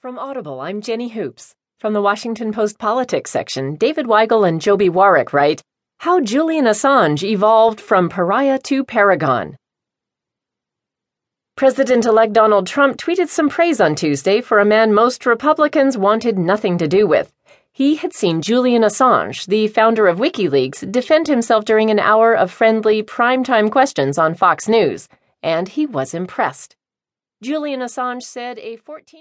From Audible, I'm Jenny Hoops. From the Washington Post Politics section, David Weigel and Joby Warrick write How Julian Assange Evolved from Pariah to Paragon. President elect Donald Trump tweeted some praise on Tuesday for a man most Republicans wanted nothing to do with. He had seen Julian Assange, the founder of WikiLeaks, defend himself during an hour of friendly primetime questions on Fox News, and he was impressed. Julian Assange said a 14